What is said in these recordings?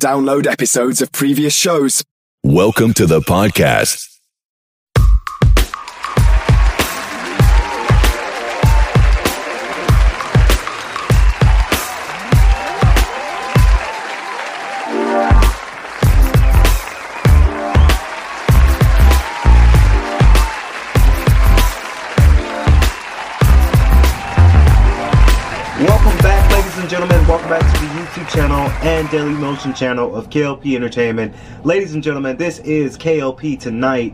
Download episodes of previous shows. Welcome to the podcast. And Daily Motion channel of KLP Entertainment. Ladies and gentlemen, this is KLP Tonight.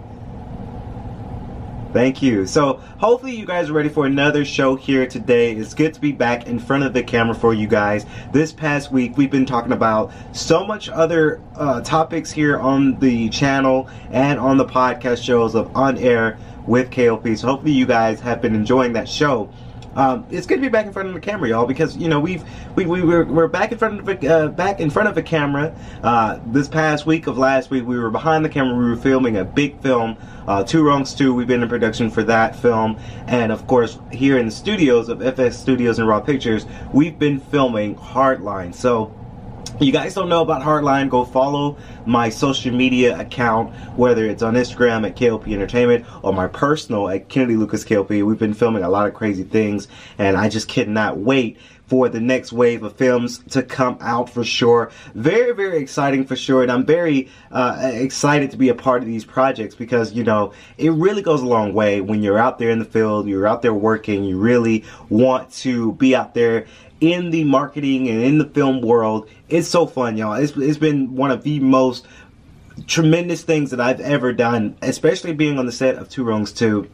Thank you. So, hopefully, you guys are ready for another show here today. It's good to be back in front of the camera for you guys. This past week, we've been talking about so much other uh, topics here on the channel and on the podcast shows of On Air with KLP. So, hopefully, you guys have been enjoying that show. Um, it's good to be back in front of the camera, y'all, because you know we've we, we we're, we're back in front of a, uh, back in front of a camera. Uh, this past week of last week, we were behind the camera. We were filming a big film, uh, Two Wrongs Two. We've been in production for that film, and of course here in the studios of FS Studios and Raw Pictures, we've been filming Hardline. So you guys don't know about Hardline, go follow my social media account, whether it's on Instagram at KLP Entertainment or my personal at Kennedy Lucas KLP. We've been filming a lot of crazy things, and I just cannot wait for the next wave of films to come out for sure. Very, very exciting for sure, and I'm very uh, excited to be a part of these projects because you know it really goes a long way when you're out there in the field, you're out there working, you really want to be out there in the marketing and in the film world. It's so fun, y'all. It's, it's been one of the most tremendous things that I've ever done, especially being on the set of Two Wrongs 2.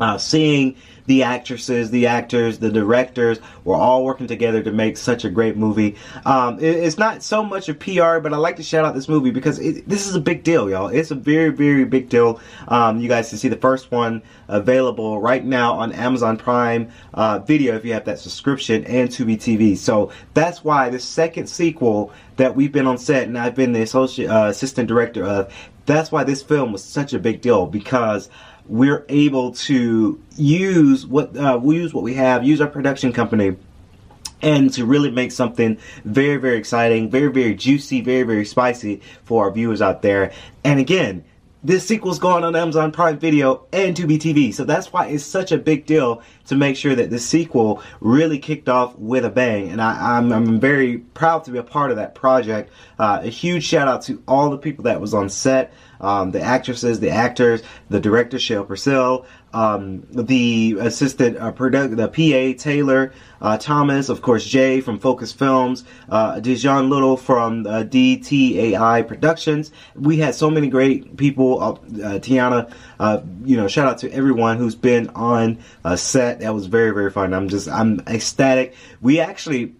Uh, seeing the actresses, the actors, the directors were all working together to make such a great movie. Um, it, it's not so much a PR, but I like to shout out this movie because it, this is a big deal, y'all. It's a very, very big deal. Um, you guys can see the first one available right now on Amazon Prime uh, Video if you have that subscription and Tubi TV. So that's why the second sequel that we've been on set and I've been the associate uh, assistant director of. That's why this film was such a big deal because we're able to use what uh, we use what we have, use our production company, and to really make something very, very exciting, very, very juicy, very, very spicy for our viewers out there. And again, this sequel's going on Amazon Prime Video and Tubi TV. So that's why it's such a big deal to make sure that the sequel really kicked off with a bang. And I, am I'm, I'm very proud to be a part of that project. Uh, a huge shout out to all the people that was on set um, the actresses, the actors, the director Shale Purcell, um, the assistant uh, product, the PA Taylor uh, Thomas, of course Jay from Focus Films, uh, Dijon Little from uh, DTAI Productions. We had so many great people. Uh, uh, Tiana, uh, you know, shout out to everyone who's been on set. That was very very fun. I'm just I'm ecstatic. We actually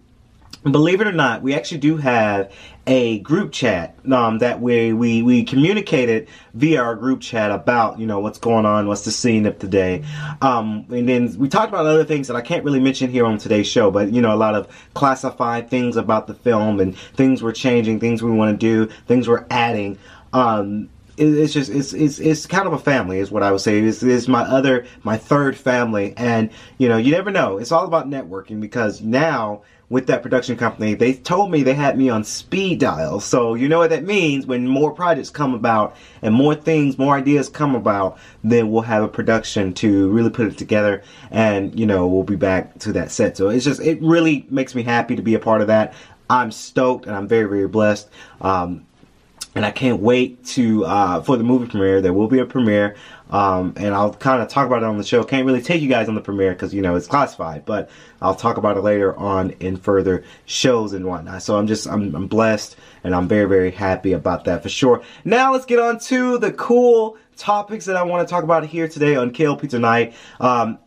believe it or not, we actually do have a group chat um, that we, we we communicated via our group chat about you know what's going on, what's the scene of today, um, and then we talked about other things that I can't really mention here on today's show, but you know a lot of classified things about the film and things we're changing, things we want to do, things we're adding. Um, it's just it's it's it's kind of a family is what I would say. It's, it's my other my third family, and you know you never know. It's all about networking because now with that production company, they told me they had me on speed dial. So you know what that means when more projects come about and more things, more ideas come about, then we'll have a production to really put it together and, you know, we'll be back to that set. So it's just, it really makes me happy to be a part of that. I'm stoked and I'm very, very blessed. Um, and I can't wait to uh, for the movie premiere. There will be a premiere, um, and I'll kind of talk about it on the show. Can't really take you guys on the premiere because you know it's classified, but I'll talk about it later on in further shows and whatnot. So I'm just I'm, I'm blessed and I'm very very happy about that for sure. Now let's get on to the cool topics that I want to talk about here today on KLP tonight. Um,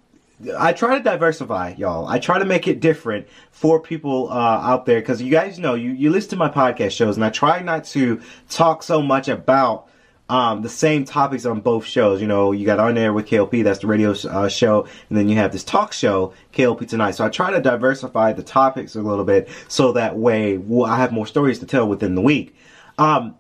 I try to diversify, y'all. I try to make it different for people uh, out there because you guys know you, you listen to my podcast shows, and I try not to talk so much about um, the same topics on both shows. You know, you got On Air with KLP, that's the radio uh, show, and then you have this talk show, KLP Tonight. So I try to diversify the topics a little bit so that way I have more stories to tell within the week. Um,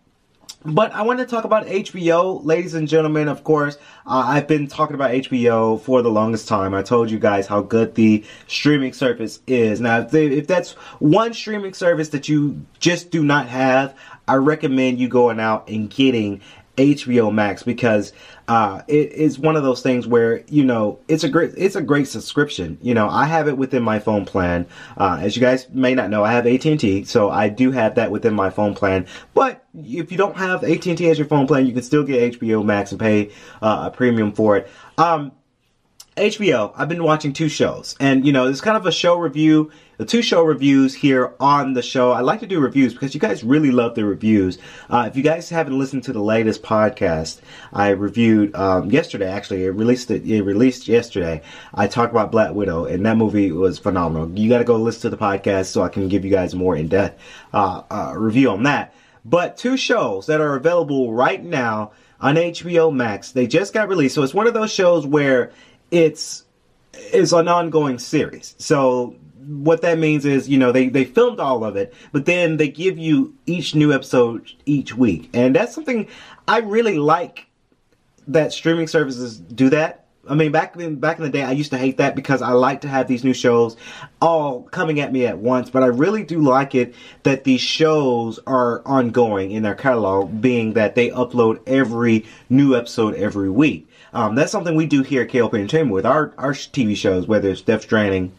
but I want to talk about HBO, ladies and gentlemen. Of course, uh, I've been talking about HBO for the longest time. I told you guys how good the streaming service is. Now, if, they, if that's one streaming service that you just do not have, I recommend you going out and getting HBO Max because uh, it is one of those things where you know it's a great it's a great subscription. You know, I have it within my phone plan. Uh, as you guys may not know, I have AT and T, so I do have that within my phone plan. But if you don't have AT and T as your phone plan, you can still get HBO Max and pay uh, a premium for it. Um, HBO, I've been watching two shows, and you know, it's kind of a show review, the two show reviews here on the show. I like to do reviews because you guys really love the reviews. Uh, if you guys haven't listened to the latest podcast, I reviewed um, yesterday. Actually, it released it, it released yesterday. I talked about Black Widow, and that movie was phenomenal. You got to go listen to the podcast so I can give you guys more in depth uh, uh, review on that. But two shows that are available right now on HBO Max. They just got released, so it's one of those shows where it's it's an ongoing series. So what that means is, you know, they, they filmed all of it, but then they give you each new episode each week. And that's something I really like that streaming services do that. I mean, back in back in the day, I used to hate that because I like to have these new shows all coming at me at once. But I really do like it that these shows are ongoing in their catalog, being that they upload every new episode every week. Um, that's something we do here at KLP Entertainment with our, our TV shows, whether it's Death Stranding,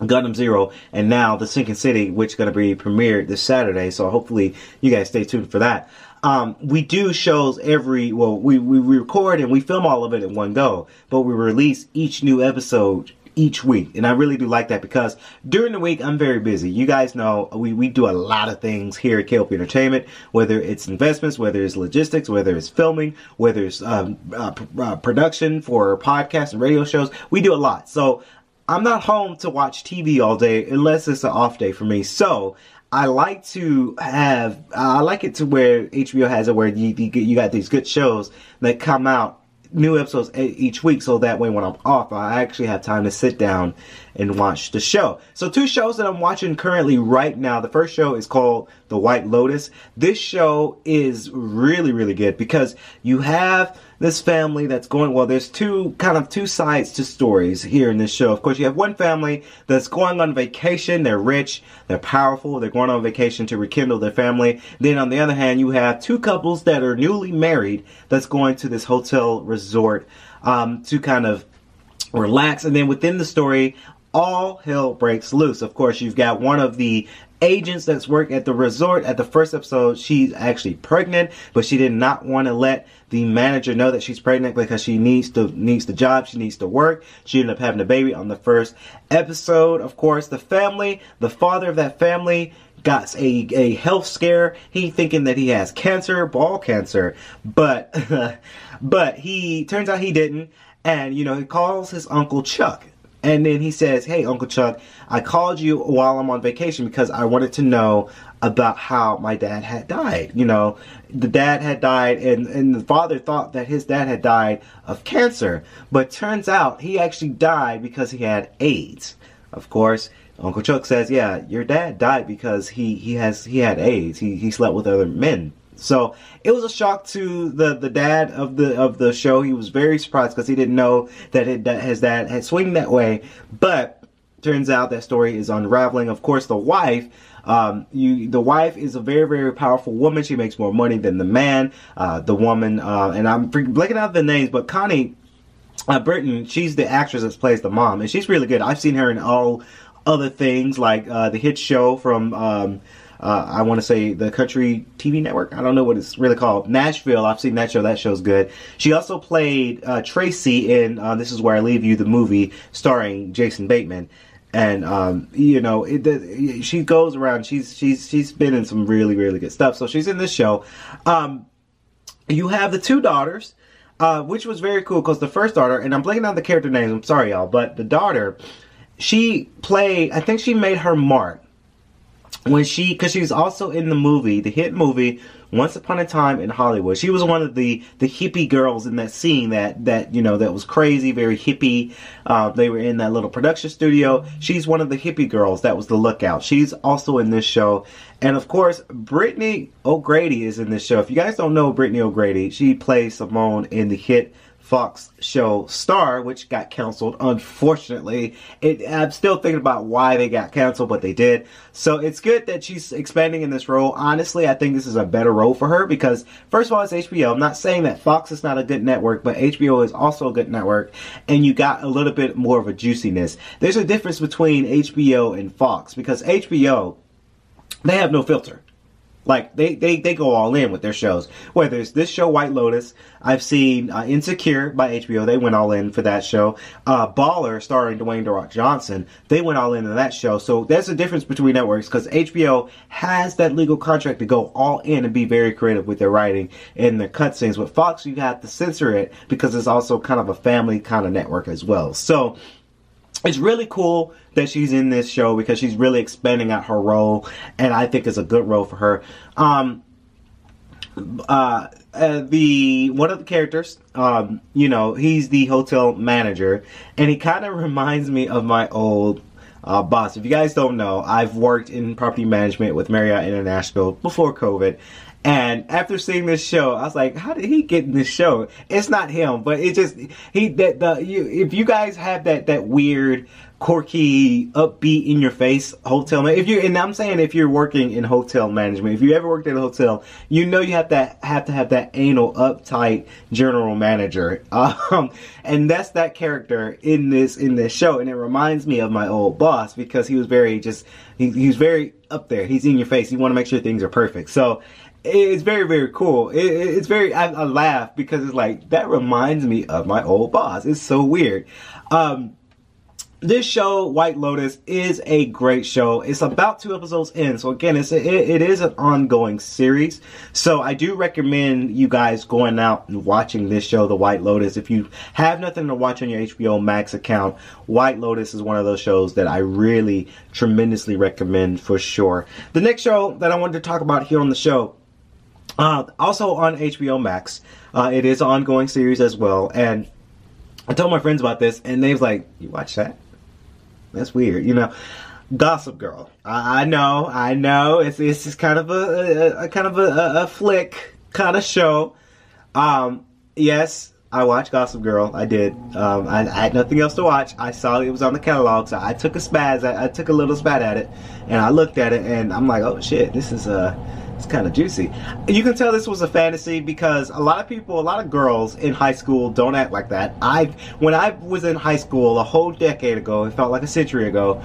Gundam Zero, and now The Sinking City, which is going to be premiered this Saturday. So hopefully you guys stay tuned for that. Um, we do shows every, well, we, we record and we film all of it in one go, but we release each new episode each week. And I really do like that because during the week, I'm very busy. You guys know we, we do a lot of things here at KLP Entertainment, whether it's investments, whether it's logistics, whether it's filming, whether it's um, uh, uh, production for podcasts and radio shows. We do a lot. So I'm not home to watch TV all day unless it's an off day for me. So I like to have, I like it to where HBO has it where you, you got these good shows that come out new episodes each week so that way when I'm off, I actually have time to sit down and watch the show. So two shows that I'm watching currently right now. The first show is called The White Lotus. This show is really, really good because you have this family that's going, well, there's two, kind of two sides to stories here in this show. Of course, you have one family that's going on vacation. They're rich. They're powerful. They're going on vacation to rekindle their family. Then on the other hand, you have two couples that are newly married that's going to this hotel resort, um, to kind of relax. And then within the story, all hell breaks loose. Of course, you've got one of the agents that's work at the resort. At the first episode she's actually pregnant but she did not want to let the manager know that she's pregnant because she needs to needs the job. She needs to work. She ended up having a baby on the first episode. Of course the family the father of that family got a, a health scare. He thinking that he has cancer ball cancer. But but he turns out he didn't. And you know he calls his uncle chuck and then he says, Hey, Uncle Chuck, I called you while I'm on vacation because I wanted to know about how my dad had died. You know, the dad had died, and, and the father thought that his dad had died of cancer. But turns out he actually died because he had AIDS. Of course, Uncle Chuck says, Yeah, your dad died because he, he has he had AIDS. He, he slept with other men. So it was a shock to the, the dad of the of the show. He was very surprised because he didn't know that it, that his dad had swung that way. But turns out that story is unraveling. Of course, the wife. Um, you, the wife is a very, very powerful woman. She makes more money than the man. Uh, the woman, uh, and I'm blanking out the names, but Connie uh, Britton, she's the actress that plays the mom, and she's really good. I've seen her in all other things like uh, the hit show from um, uh, I want to say the country TV network. I don't know what it's really called. Nashville. I've seen that show. That show's good. She also played uh, Tracy in uh, This Is Where I Leave You, the movie starring Jason Bateman. And um, you know, it, she goes around. She's she's she's been in some really really good stuff. So she's in this show. Um, you have the two daughters. Uh, which was very cool because the first daughter, and I'm blanking out the character names. I'm sorry, y'all, but the daughter, she played. I think she made her mark when she because she's also in the movie the hit movie once upon a time in hollywood. She was one of the the hippie girls in that scene that that you know that was crazy very hippie. Uh, they were in that little production studio. She's one of the hippie girls that was the lookout. She's also in this show. And of course brittany o'grady is in this show. If you guys don't know brittany o'grady she plays simone in the hit Fox show Star, which got canceled. Unfortunately, it, I'm still thinking about why they got canceled, but they did. So it's good that she's expanding in this role. Honestly, I think this is a better role for her because, first of all, it's HBO. I'm not saying that Fox is not a good network, but HBO is also a good network, and you got a little bit more of a juiciness. There's a difference between HBO and Fox because HBO, they have no filter. Like they, they, they go all in with their shows. Whether it's this show, White Lotus, I've seen uh, Insecure by HBO. They went all in for that show. Uh, Baller, starring Dwayne The Johnson, they went all in on that show. So there's a difference between networks because HBO has that legal contract to go all in and be very creative with their writing and their cutscenes. With Fox, you have to censor it because it's also kind of a family kind of network as well. So it's really cool that she's in this show because she's really expanding out her role, and I think it's a good role for her. Um, uh, uh, the one of the characters, um, you know, he's the hotel manager, and he kind of reminds me of my old uh, boss. If you guys don't know, I've worked in property management with Marriott International before COVID, and after seeing this show, I was like, how did he get in this show? It's not him, but it just he that the you if you guys have that that weird quirky, upbeat, in your face hotel. Man if you and I'm saying if you're working in hotel management, if you ever worked at a hotel, you know you have to have to have that anal, uptight general manager. Um, and that's that character in this in this show, and it reminds me of my old boss because he was very just he, he was very up there. He's in your face. You want to make sure things are perfect. So it's very very cool. It, it's very I, I, laugh because it's like that reminds me of my old boss. It's so weird. Um, this show white lotus is a great show. It's about two episodes in. So again it's a, it, it is an ongoing series. So i do recommend you guys going out and watching this show the white lotus. If you have nothing to watch on your hbo max account white lotus is one of those shows that i really tremendously recommend for sure. The next show that i wanted to talk about here on the show uh, also on HBO Max, uh, it is an ongoing series as well. And I told my friends about this, and they was like, "You watch that? That's weird," you know. Gossip Girl. I, I know, I know. It's it's just kind of a, a, a kind of a, a, flick kind of show. Um, yes, I watched Gossip Girl. I did. Um, I, I, had nothing else to watch. I saw it was on the catalog, so I took a spaz. I, I, took a little spat at it, and I looked at it, and I'm like, oh shit, this is a. Uh, it's kind of juicy. You can tell this was a fantasy because a lot of people, a lot of girls in high school don't act like that. I, when I was in high school a whole decade ago, it felt like a century ago,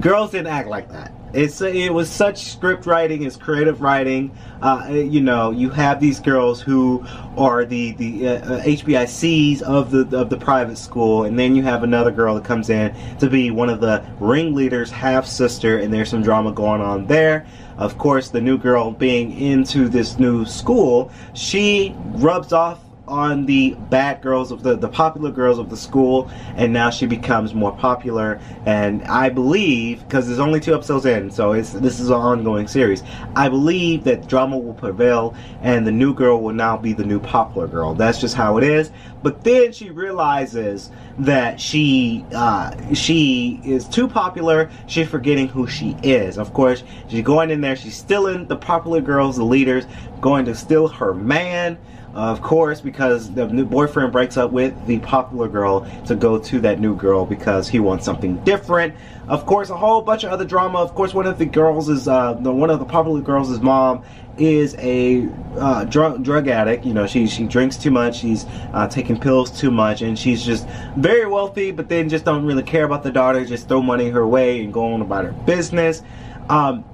girls didn't act like that. It's it was such script writing, it's creative writing. Uh, you know, you have these girls who are the the uh, HBICs of the of the private school, and then you have another girl that comes in to be one of the ringleaders, half sister, and there's some drama going on there. Of course, the new girl being into this new school, she rubs off on the bad girls of the the popular girls of the school and now she becomes more popular. And i believe because there's only two episodes in so it's this is an ongoing series. I believe that drama will prevail and the new girl will now be the new popular girl. That's just how it is. But then she realizes that she uh, she is too popular. She's forgetting who she is. Of course she's going in there. She's stealing the popular girls the leaders going to steal her man of course, because the new boyfriend breaks up with the popular girl to go to that new girl because he wants something different. Of course, a whole bunch of other drama. Of course, one of the girls is uh, the one of the popular girls' mom is a uh, drug drug addict. You know, she she drinks too much. She's uh, taking pills too much, and she's just very wealthy. But then just don't really care about the daughter. Just throw money her way and go on about her business. Um,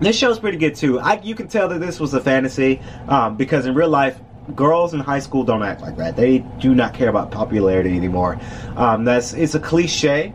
this show's pretty good too. I, you can tell that this was a fantasy um, because in real life, girls in high school don't act like that. They do not care about popularity anymore. Um, that's it's a cliche,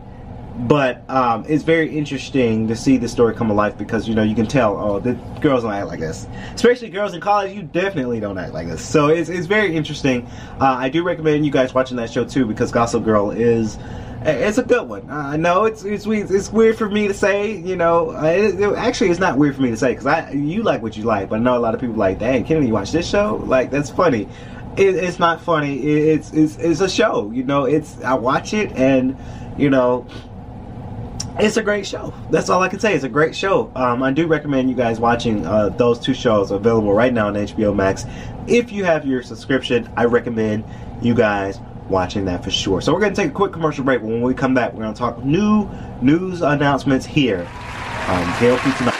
But um, it's very interesting to see the story come alive because you know you can tell oh the girls don't act like this, especially girls in college. You definitely don't act like this. So it's, it's very interesting. Uh, I do recommend you guys watching that show too because Gossip Girl is it's a good one. I know it's it's it's weird for me to say. You know, it, it, actually, it's not weird for me to say because I you like what you like, but I know a lot of people like, dang, Kennedy, you watch this show? Like that's funny. It, it's not funny. it's it's it's a show. You know, it's I watch it and you know it's a great show. That's all I can say. It's a great show. Um, I do recommend you guys watching uh, those two shows available right now on HBO Max. If you have your subscription, I recommend you guys watching that for sure. So we're going to take a quick commercial break. When we come back, we're going to talk new news announcements here on KLP Tonight.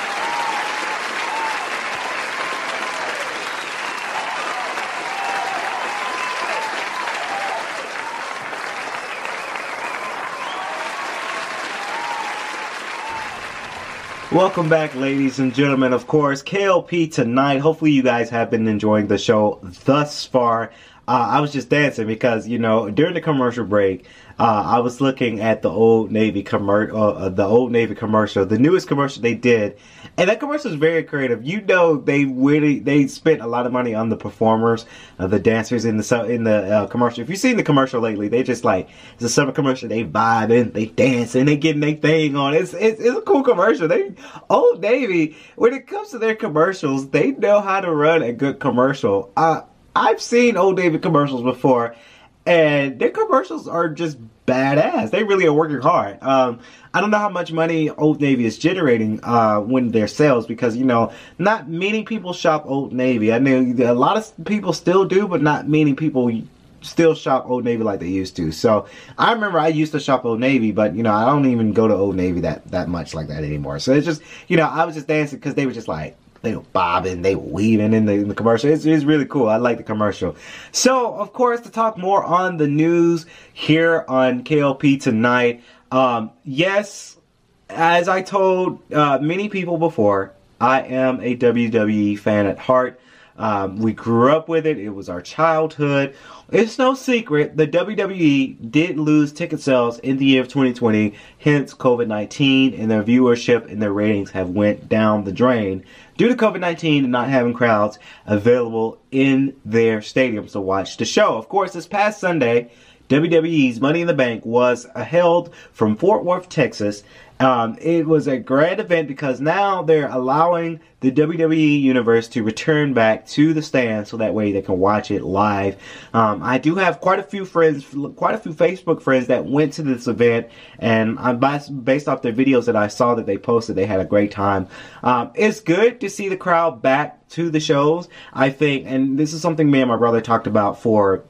Welcome back, ladies and gentlemen. Of course, KLP tonight. Hopefully, you guys have been enjoying the show thus far uh, I was just dancing because you know during the commercial break, uh, I was looking at the old Navy commercial, uh, uh, the old Navy commercial, the newest commercial they did, and that commercial is very creative. You know, they really they spent a lot of money on the performers, uh, the dancers in the in the uh, commercial. If you've seen the commercial lately, they just like it's a summer commercial. They vibing, they dancing, they getting their thing on. It's, it's it's a cool commercial. They Old Navy when it comes to their commercials, they know how to run a good commercial. Uh, I've seen Old Navy commercials before, and their commercials are just badass. They really are working hard. Um, I don't know how much money Old Navy is generating uh, when their sales because you know not many people shop Old Navy. I mean a lot of people still do, but not many people still shop Old Navy like they used to. So I remember I used to shop Old Navy, but you know I don't even go to Old Navy that that much like that anymore. So it's just you know I was just dancing because they were just like they were bobbing, they were weaving in the, in the commercial. It's, it's, really cool. I like the commercial. So, of course, to talk more on the news here on KLP tonight, um, yes, as I told uh, many people before, I am a WWE fan at heart. Um, we grew up with it. It was our childhood. It's no secret the WWE did lose ticket sales in the year of 2020, hence COVID-19, and their viewership and their ratings have went down the drain due to COVID-19 and not having crowds available in their stadiums to watch the show. Of course, this past Sunday, WWE's Money in the Bank was held from Fort Worth, Texas. Um, it was a great event because now they're allowing the WWE universe to return back to the stand so that way they can watch it live. Um, I do have quite a few friends, quite a few Facebook friends that went to this event, and I'm based off their videos that I saw that they posted, they had a great time. Um, it's good to see the crowd back to the shows. I think, and this is something me and my brother talked about for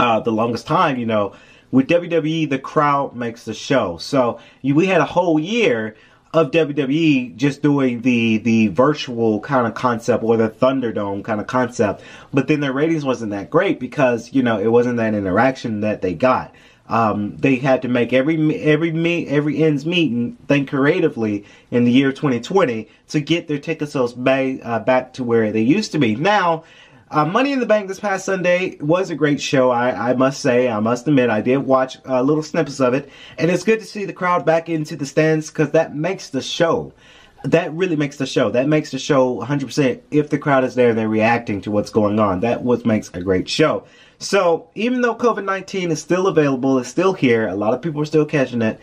uh, the longest time, you know, with WWE, the crowd makes the show. So you, we had a whole year of WWE just doing the the virtual kind of concept or the Thunderdome kind of concept, but then their ratings wasn't that great because you know it wasn't that interaction that they got. Um, they had to make every every me every ends meet and think creatively in the year 2020 to get their ticket sales back uh, back to where they used to be. Now uh, Money in the Bank this past Sunday was a great show. I, I must say, I must admit, I did watch uh, little snippets of it, and it's good to see the crowd back into the stands because that makes the show. That really makes the show. That makes the show 100% if the crowd is there they're reacting to what's going on. That what makes a great show. So even though COVID 19 is still available, it's still here, a lot of people are still catching it.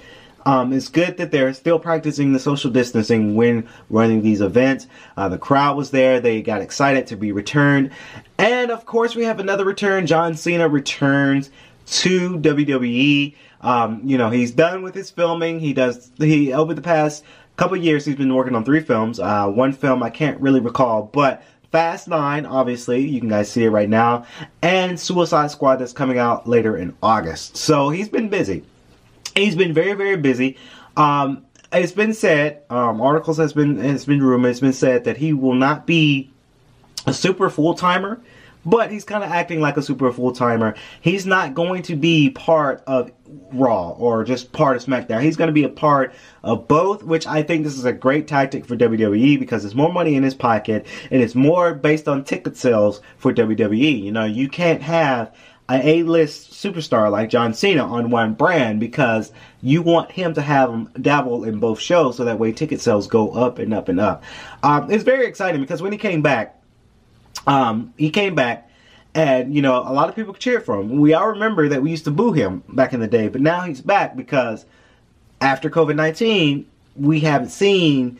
Um, it's good that they're still practicing the social distancing when running these events. Uh, the crowd was there. They got excited to be returned. And of course, we have another return. John Cena returns to WWE. Um, you know, he's done with his filming. He does, he, over the past couple years, he's been working on three films. Uh, one film I can't really recall, but Fast 9, obviously, you can guys see it right now, and Suicide Squad that's coming out later in August. So he's been busy he's been very, very busy. Um, it's been said, um, articles has been it's been rumored, it's been said that he will not be a super full timer, but he's kind of acting like a super full timer. He's not going to be part of Raw or just part of SmackDown. He's going to be a part of both, which I think this is a great tactic for WWE because there's more money in his pocket and it's more based on ticket sales for WWE. You know, you can't have an A-list superstar like John Cena on one brand because you want him to have him dabble in both shows so that way ticket sales go up and up and up. Um, it's very exciting because when he came back, um, he came back and you know a lot of people cheered for him. We all remember that we used to boo him back in the day, but now he's back because after COVID nineteen, we haven't seen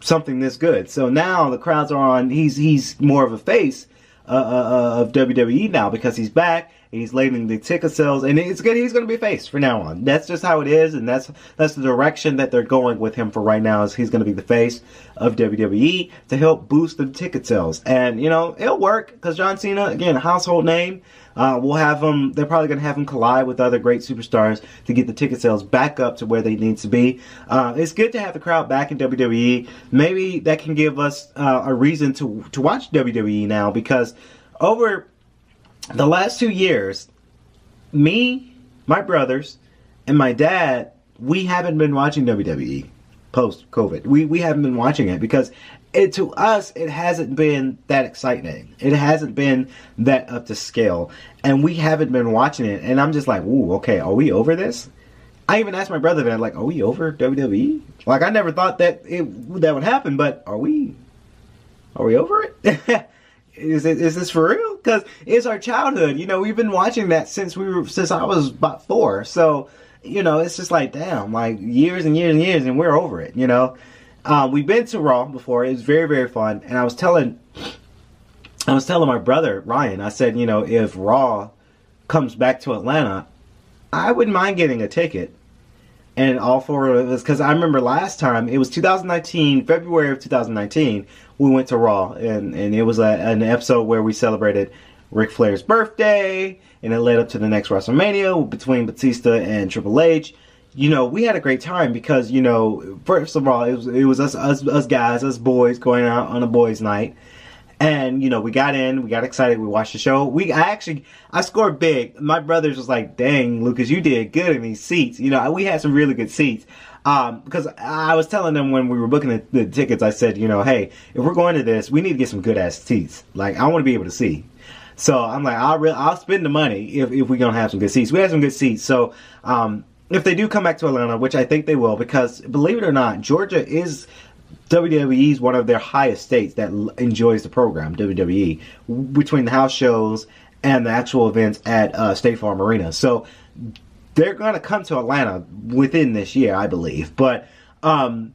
something this good. So now the crowds are on. He's he's more of a face uh, uh, uh of WWE now because he's back. And he's leading the ticket sales, and it's good. He's going to be a face now on. That's just how it is, and that's that's the direction that they're going with him for right now. Is he's going to be the face of WWE to help boost the ticket sales, and you know it'll work because John Cena again, household name. Uh, we'll have them, They're probably going to have them collide with other great superstars to get the ticket sales back up to where they need to be. Uh, it's good to have the crowd back in WWE. Maybe that can give us uh, a reason to to watch WWE now because over the last two years, me, my brothers, and my dad, we haven't been watching WWE post COVID. We we haven't been watching it because it to us it hasn't been that exciting. It hasn't been that up to scale, and we haven't been watching it. And I'm just like, ooh, okay, are we over this? I even asked my brother that, like, are we over WWE? Like, I never thought that it that would happen, but are we? Are we over it? is it is this for real? Because it's our childhood. You know, we've been watching that since we were since I was about four. So, you know, it's just like damn, like years and years and years, and we're over it. You know, uh, we've been to Raw before. It was very very fun, and I was telling, I was telling my brother Ryan. I said, you know, if Raw comes back to Atlanta, I wouldn't mind getting a ticket. And all four of us, because I remember last time it was 2019, February of 2019 we went to Raw, and, and it was a, an episode where we celebrated Ric Flair's birthday, and it led up to the next WrestleMania between Batista and Triple H. You know, we had a great time because you know, first of all, it was it was us us us guys, us boys going out on a boys' night. And you know, we got in, we got excited, we watched the show. We I actually I scored big. My brothers was like, "Dang, Lucas, you did good in these seats." You know, we had some really good seats. Um, because I was telling them when we were booking the, the, tickets, I said, you know, hey, if we're going to this, we need to get some good ass seats. Like, I want to be able to see. So I'm like, I'll re- I'll spend the money if, if we're gonna have some good seats. We have some good seats. So um, if they do come back to Atlanta, which I think they will, because believe it or not, Georgia is WWE's one of their highest states that enjoys the program. WWE between the house shows and the actual events at uh, State Farm Arena. So they're going to come to Atlanta within this year, I believe. But um,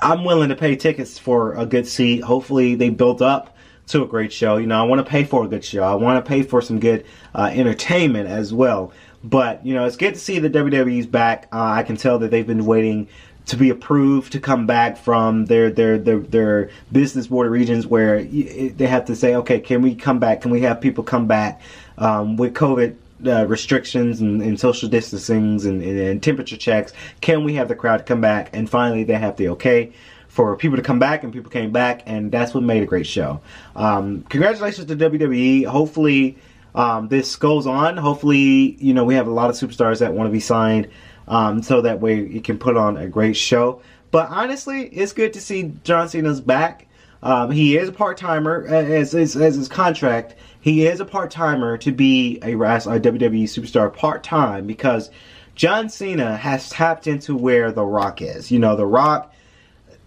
I'm willing to pay tickets for a good seat. Hopefully, they build up to a great show. You know, I want to pay for a good show. I want to pay for some good uh, entertainment as well. But you know, it's good to see the WWE's back. Uh, I can tell that they've been waiting to be approved to come back from their their their, their business board regions where they have to say, okay, can we come back? Can we have people come back um, with COVID? uh, restrictions and, and, social distancings and, and, and, temperature checks, can we have the crowd come back? And finally, they have the okay for people to come back, and people came back, and that's what made a great show. Um, congratulations to WWE. Hopefully, um, this goes on. Hopefully, you know we have a lot of superstars that want to be signed, um, so that way you can put on a great show. But honestly, it's good to see John Cena's back. Um, he is a part timer as, as, as his contract he is a part timer to be a, a WWE superstar part time because John Cena has tapped into where The Rock is. You know, The Rock,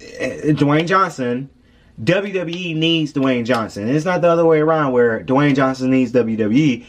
eh, Dwayne Johnson, WWE needs Dwayne Johnson. And It's not the other way around where Dwayne Johnson needs WWE.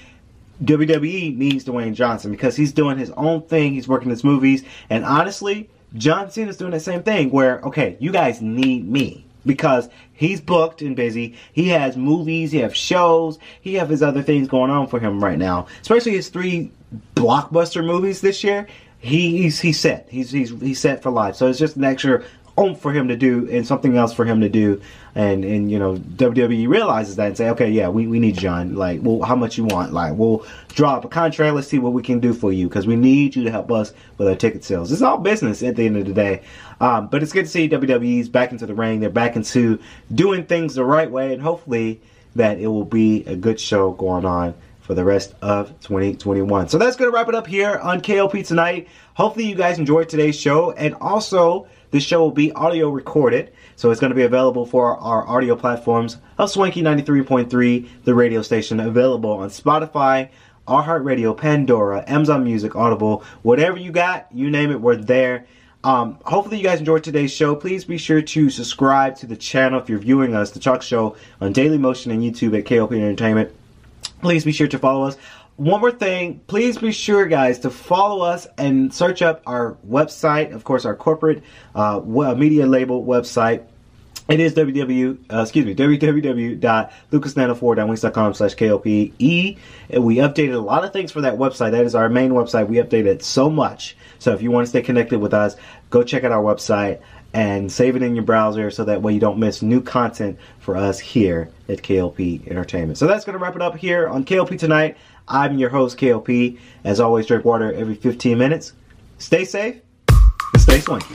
WWE needs Dwayne Johnson because he's doing his own thing. He's working his movies. And honestly, John Cena's doing the same thing where, okay, you guys need me because he's booked and busy. He has movies, he has shows, he has his other things going on for him right now. Especially his three blockbuster movies this year. He, he's he's set. He's he's he's set for life. So it's just an extra oomph for him to do and something else for him to do. And and you know WWE realizes that and say, okay, yeah, we, we need John. Like, well, how much you want? Like, we'll draw up a contract. Let's see what we can do for you because we need you to help us with our ticket sales. It's all business at the end of the day. Um, but it's good to see WWE's back into the ring. They're back into doing things the right way, and hopefully that it will be a good show going on for the rest of 2021. So that's going to wrap it up here on KLP tonight. Hopefully you guys enjoyed today's show and also this show will be audio recorded, so it's going to be available for our audio platforms of Swanky 93.3, the radio station, available on Spotify, our iHeartRadio, Pandora, Amazon Music, Audible, whatever you got, you name it, we're there. Um, hopefully you guys enjoyed today's show. Please be sure to subscribe to the channel if you're viewing us, The Chalk Show, on Daily Motion and YouTube at KLP Entertainment. Please be sure to follow us. One more thing, please be sure, guys, to follow us and search up our website, of course, our corporate uh, media label website. It is www, uh, excuse me, www.lucasnano4.wings.com slash KOPE. And we updated a lot of things for that website. That is our main website. We updated so much. So if you want to stay connected with us, go check out our website and save it in your browser so that way you don't miss new content for us here at KLP Entertainment. So that's going to wrap it up here on KLP tonight. I'm your host, KLP. As always, drink water every 15 minutes. Stay safe and stay swanky.